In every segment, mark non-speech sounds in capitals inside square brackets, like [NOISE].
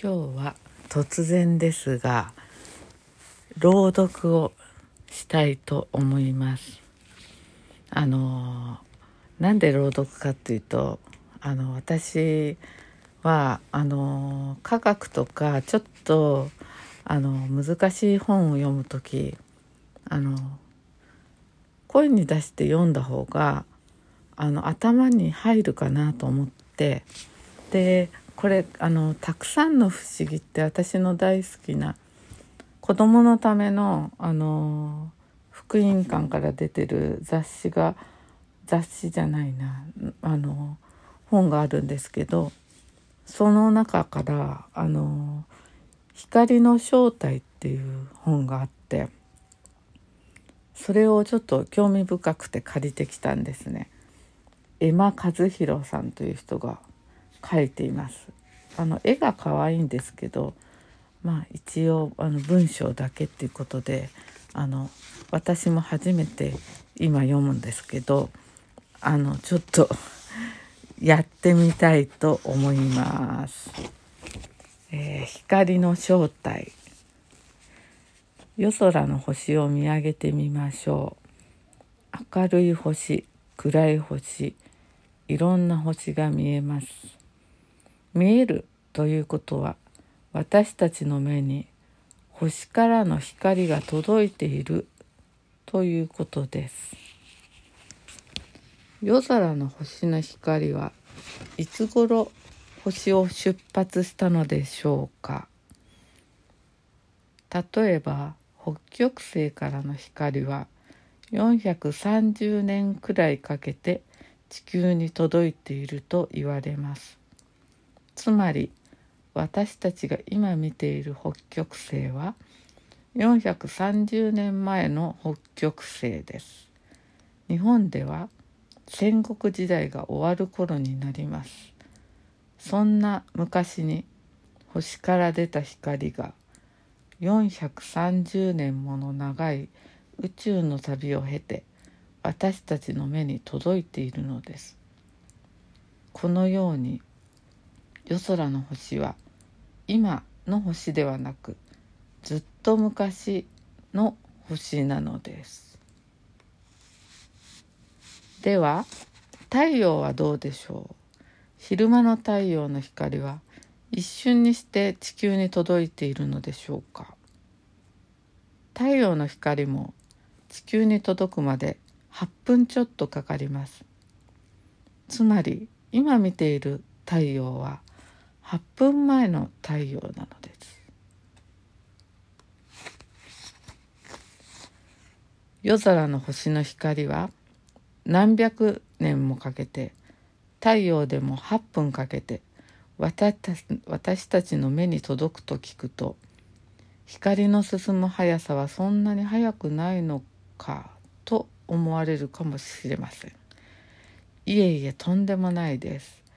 今日は突然ですが朗読をしたいと思います。あのなんで朗読かっていうとあの私はあの科学とかちょっとあの難しい本を読む時あの声に出して読んだ方があの頭に入るかなと思ってでこれあの「たくさんの不思議」って私の大好きな子供のためのあの福音館から出てる雑誌が雑誌じゃないなあの本があるんですけどその中からあの「光の正体」っていう本があってそれをちょっと興味深くて借りてきたんですね。エマ和弘さんという人が描いています。あの絵が可愛いんですけどまあ一応あの文章だけっていうことであの私も初めて今読むんですけどあのちょっと [LAUGHS] やってみたいと思います。えー、光の正体夜空の星を見上げてみましょう明るい星暗い星いろんな星が見えます見えるということは私たちの目に星からの光が届いているということです。夜空の星の光はいつ頃星を出発したのでしょうか。例えば北極星からの光は430年くらいかけて地球に届いていると言われます。つまり私たちが今見ている北極星は430年前の北極星です。日本では戦国時代が終わる頃になります。そんな昔に星から出た光が430年もの長い宇宙の旅を経て私たちの目に届いているのです。このように夜空の星は今の星ではなくずっと昔の星なのです。では太陽はどうでしょう？昼間の太陽の光は一瞬にして地球に届いているのでしょうか？太陽の光も地球に届くまで8分ちょっとかかります。つまり今見ている太陽は8分前の太陽なのです。夜空の星の光は何百年もかけて太陽でも8分かけて私たちの目に届くと聞くと光の進む速さはそんなに速くないのかと思われるかもしれません。いえいえとんでもないです。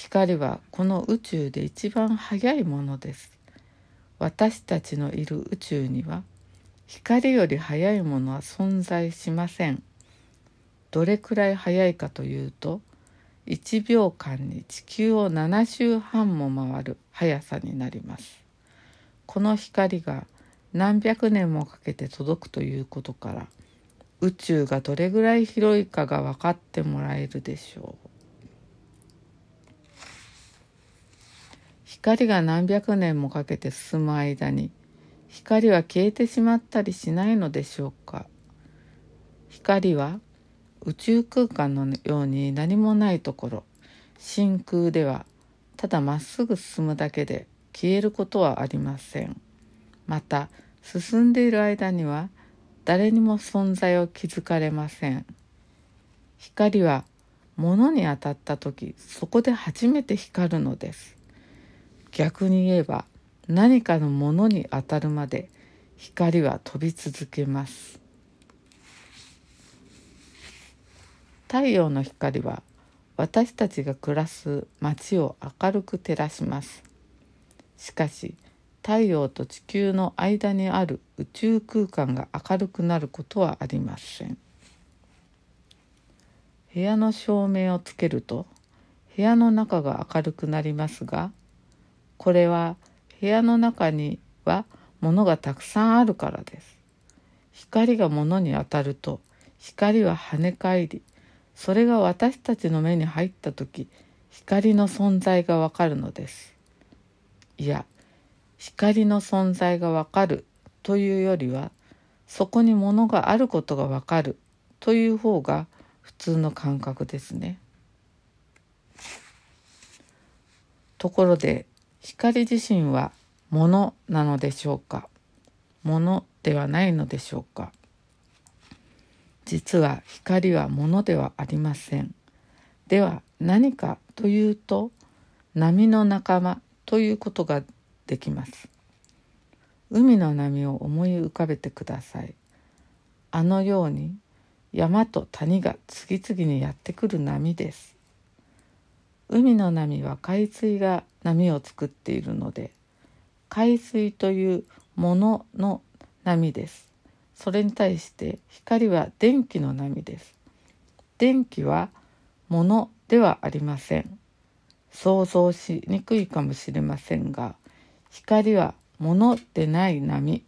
光はこの宇宙で一番速いものです。私たちのいる宇宙には光より速いものは存在しません。どれくらい速いかというと1秒間に地球を7周半も回る速さになります。この光が何百年もかけて届くということから宇宙がどれぐらい広いかが分かってもらえるでしょう。光が何百年もかけて進む間に光は消えてしまったりしないのでしょうか。光は宇宙空間のように何もないところ真空ではただまっすぐ進むだけで消えることはありません。また進んでいる間には誰にも存在を気づかれません。光は物に当たった時そこで初めて光るのです。逆に言えば何かのものに当たるまで光は飛び続けます。太陽の光は私たちが暮らす街を明るく照らします。しかし太陽と地球の間にある宇宙空間が明るくなることはありません。部屋の照明をつけると部屋の中が明るくなりますがこれは部屋の中には物がたくさんあるからです光が物に当たると光は跳ね返りそれが私たちの目に入った時光の存在がわかるのですいや光の存在がわかるというよりはそこに物があることがわかるという方が普通の感覚ですね。ところで光自身は物なのでしょうか？物ではないのでしょうか？実は光は物ではありません。では何かというと波の仲間ということができます。海の波を思い浮かべてください。あのように山と谷が次々にやってくる波です。海の波は海水が波を作っているので海水というものの波です。それに対して光は電気の波です。電気はものではありません。想像しにくいかもしれませんが光はものでない波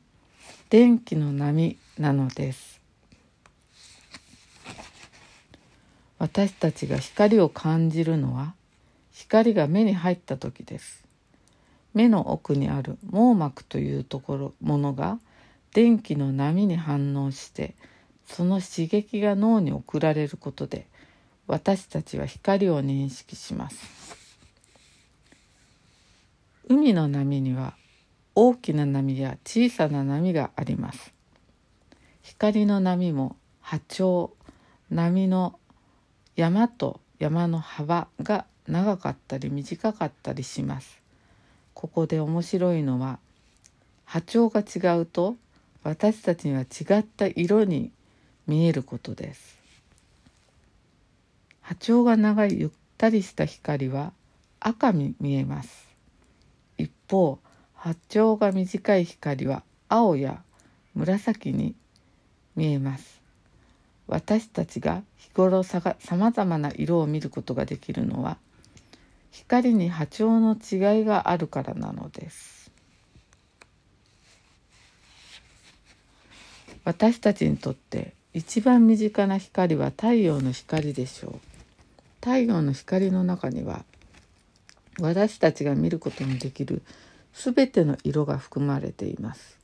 電気の波なのです私たちが光を感じるのは光が目に入った時です。目の奥にある網膜というところものが電気の波に反応してその刺激が脳に送られることで私たちは光を認識します。海の波には大きな波や小さな波があります。光の波も波長波の山と山の幅が長かったり短かったりします。ここで面白いのは波長が違うと私たちには違った色に見えることです。波長が長いゆったりした光は赤に見えます。一方波長が短い光は青や紫に見えます。私たちが日頃さまざまな色を見ることができるのは光に波長の違いがあるからなのです。私たちにとって一番身近な光は太陽の光でしょう。太陽の光の中には私たちが見ることのできる全ての色が含まれています。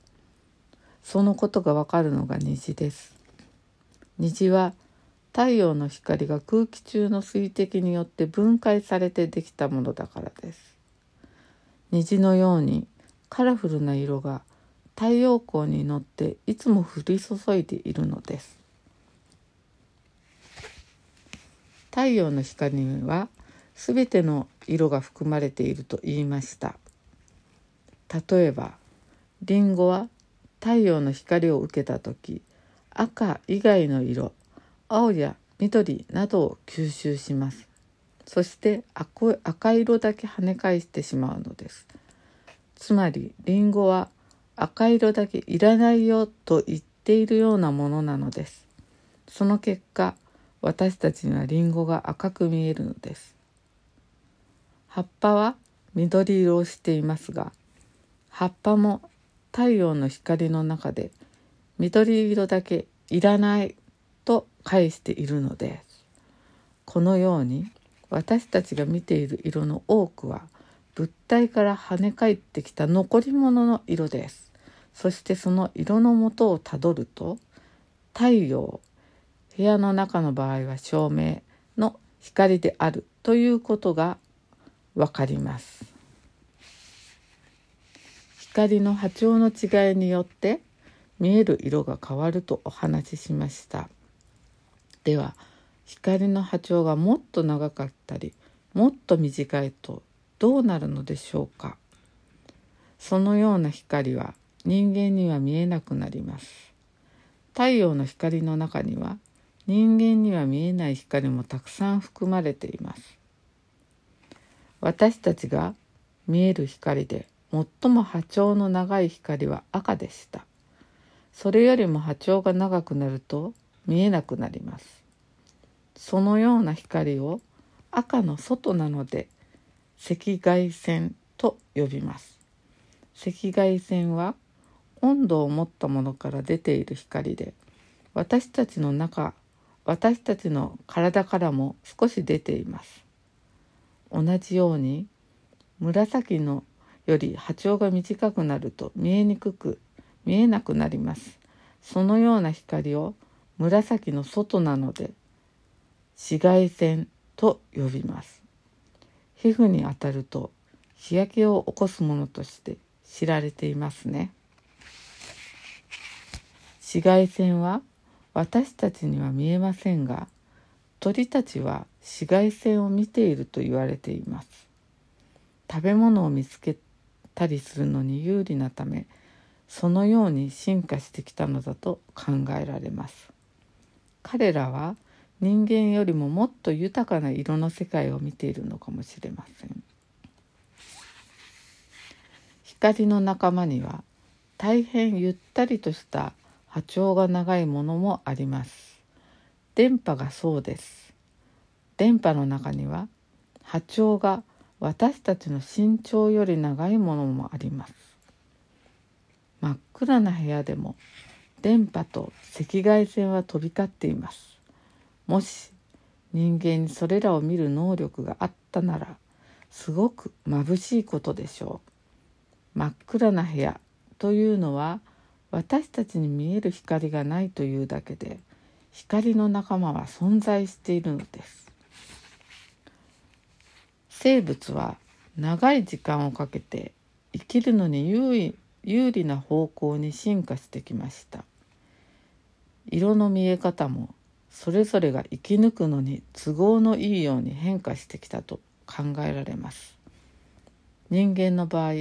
そのことがわかるのが虹です。虹は太陽の光が空気中の水滴によって分解されてできたものだからです。虹のようにカラフルな色が太陽光に乗っていつも降り注いでいるのです。太陽の光にはすべての色が含まれていると言いました。例えばリンゴは太陽の光を受けた時赤以外の色青や緑などを吸収します。そして赤色だけ跳ね返してしまうのです。つまりリンゴは赤色だけいらないよと言っているようなものなのです。その結果私たちにはリンゴが赤く見えるのです。葉っぱは緑色をしていますが葉っぱも太陽の光の中で緑色だけいらないと返しているのですこのように私たちが見ている色の多くは物体から跳ね返ってきた残り物の色です。そしてその色の元をたどると太陽部屋の中の場合は照明の光であるということがわかります。光の波長の違いによって見える色が変わるとお話ししました。では光の波長がもっと長かったりもっと短いとどうなるのでしょうか？そのような光は人間には見えなくなります。太陽の光の中には人間には見えない光もたくさん含まれています。私たちが見える光で最も波長の長い光は赤でした。それよりも波長が長くなると見えなくなります。そのような光を赤の外なので赤外線と呼びます。赤外線は温度を持ったものから出ている光で私たちの中私たちの体からも少し出ています。同じように紫のより波長が短くなると見えにくく見えなくなります。そのような光を紫の外なので紫外線と呼びます。皮膚に当たると日焼けを起こすものとして知られていますね。紫外線は私たちには見えませんが鳥たちは紫外線を見ていると言われています。食べ物を見つけたりするのに有利なためそのように進化してきたのだと考えられます。彼らは人間よりももっと豊かな色の世界を見ているのかもしれません。光の仲間には大変ゆったりとした波長が長いものもあります。電波がそうです。電波の中には波長が私たちの身長より長いものもあります。真っ暗な部屋でも電波と赤外線は飛び交っています。もし人間にそれらを見る能力があったならすごく眩しいことでしょう。真っ暗な部屋というのは私たちに見える光がないというだけで光の仲間は存在しているのです。生物は長い時間をかけて生きるのに有利な方向に進化してきました。色の見え方もそれぞれが生き抜くのに都合のいいように変化してきたと考えられます。人間の場合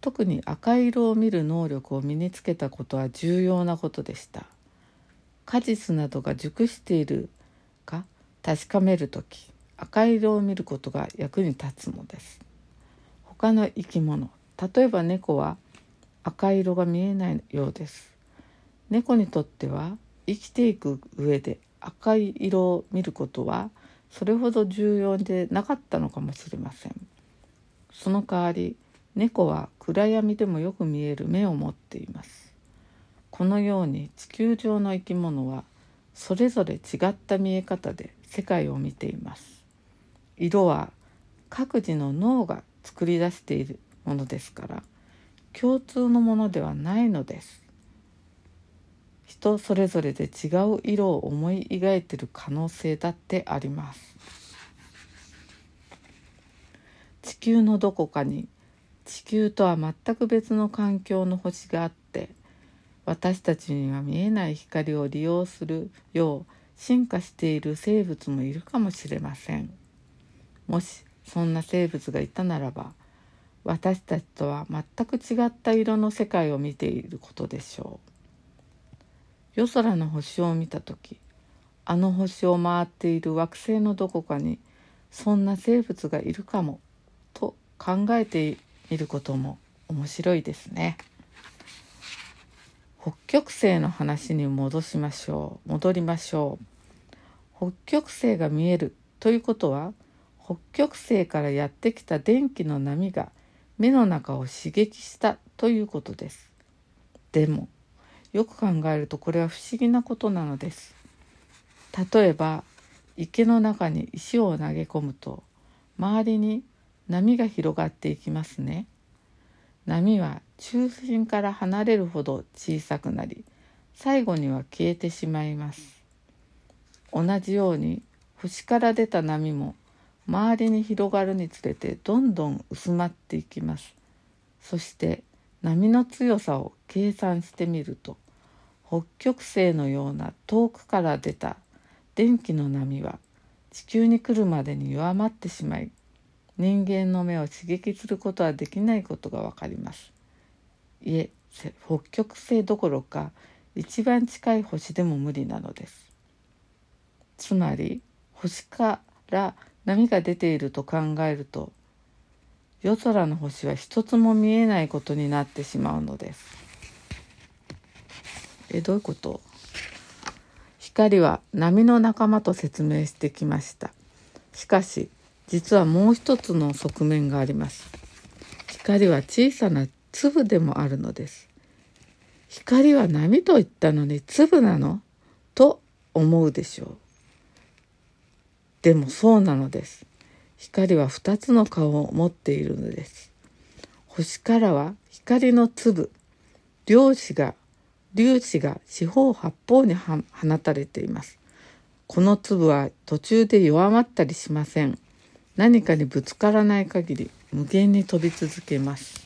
特に赤色を見る能力を身につけたことは重要なことでした。果実などが熟しているか確かめる時赤色を見ることが役に立つのです。他の生き物例えば猫は赤色が見えないようです。猫にとっては生きていく上で赤い色を見ることはそれほど重要でなかったのかもしれません。その代わり猫は暗闇でもよく見える目を持っています。このように地球上の生き物はそれぞれ違った見え方で世界を見ています。色は各自の脳が作り出しているものですから共通のものではないのです。人それぞれで違う色を思い描いてる可能性だってあります地球のどこかに地球とは全く別の環境の星があって私たちには見えない光を利用するよう進化している生物もいるかもしれません。もしそんな生物がいたならば私たちとは全く違った色の世界を見ていることでしょう夜空の星を見た時あの星を回っている惑星のどこかにそんな生物がいるかもと考えてみることも面白いですね。北極星の話に戻しましょう。戻りましょう。北極星が見えるということは北極星からやってきた電気の波が目の中を刺激したということです。でもよく考えるとこれは不思議なことなのです。例えば池の中に石を投げ込むと周りに波が広がっていきますね。波は中心から離れるほど小さくなり最後には消えてしまいます。同じように星から出た波も周りに広がるにつれてどんどん薄まっていきますそして波の強さを計算してみると北極星のような遠くから出た電気の波は地球に来るまでに弱まってしまい人間の目を刺激することはできないことがわかりますいえ北極星どころか一番近い星でも無理なのですつまり星から波が出ていると考えると夜空の星は一つも見えないことになってしまうのです。えどういうこと？光は波の仲間と説明してきました。しかし実はもう一つの側面があります。光は小さな粒でもあるのです。光は波と言ったのに粒なの？と思うでしょう。でもそうなのです。光は2つの顔を持っているのです。星からは光の粒。粒子が粒子が四方八方に放たれています。この粒は途中で弱まったりしません。何かにぶつからない限り無限に飛び続けます。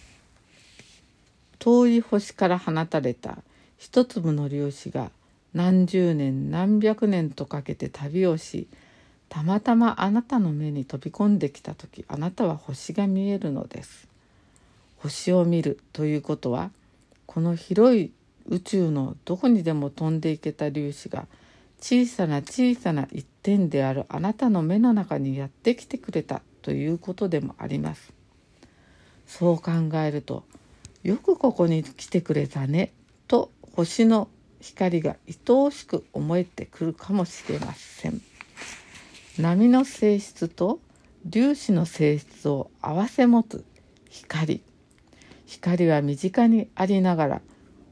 遠い星から放たれた一粒の粒子が何十年何百年とかけて旅をしたまたまあなたの目に飛び込んできた時あなたは星が見えるのです。星を見るということはこの広い宇宙のどこにでも飛んでいけた粒子が小さな小さな一点であるあなたの目の中にやってきてくれたということでもあります。そう考えるとよくここに来てくれたねと星の光が愛おしく思えてくるかもしれません。波の性質と粒子の性質を併せ持つ光光は身近にありながら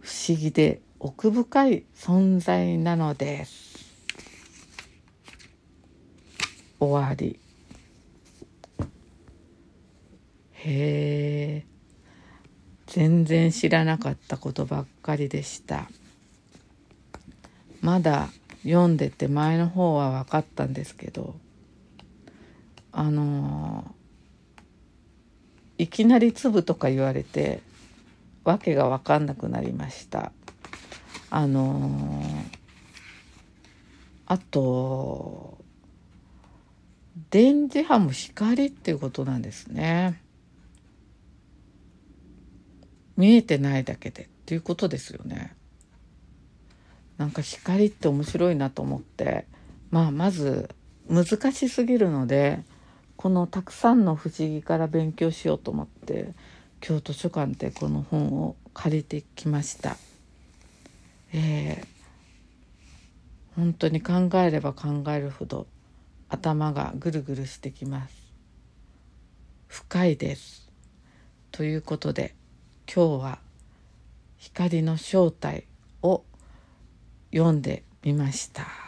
不思議で奥深い存在なのです。終わり。へえ。全然知らなかったことばっかりでした。まだ読んでて前の方は分かったんですけどあのいきなり粒とか言われてわけが分かんなくなりました。あのあと電磁波も光っていうことなんですね。見えてないだけでっていうことですよね。なんか光って面白いなと思って。まあまず難しすぎるのでこのたくさんの不思議から勉強しようと思って京都書館でこの本を借りてきました。えー、本当に考えれば考えるほど頭がぐるぐるしてきます。深いです。ということで今日は光の正体を読んでみました。